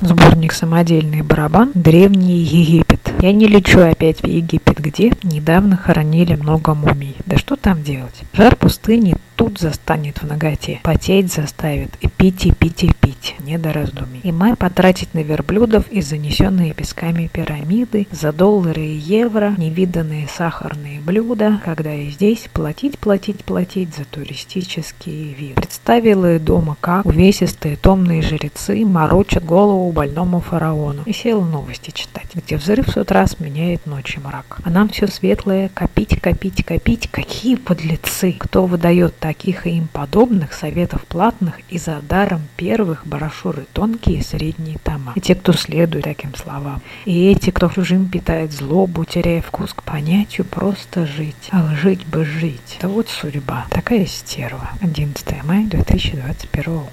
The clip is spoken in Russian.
Сборник «Самодельный барабан. Древний Египет». Я не лечу опять в Египет, где недавно хоронили много мумий. Да что там делать? Жар пустыни тут застанет в ноготе, потеть заставит и пить, и пить, и пить, не до раздумий. И май потратить на верблюдов и занесенные песками пирамиды, за доллары и евро, невиданные сахарные блюда, когда и здесь платить, платить, платить за туристический вид. Представила и дома, как увесистые томные жрецы морочат голову больному фараону. И села новости читать, где взрыв с утра сменяет ночь и мрак. А нам все светлое, копить, копить, копить. Какие подлецы! Кто выдает таких и им подобных советов платных и за даром первых брошюры тонкие и средние тома. И те, кто следует таким словам. И эти, кто чужим питает злобу, теряя вкус к понятию просто жить. А жить бы жить. Да вот судьба. Такая стерва. 11 мая 2021 года.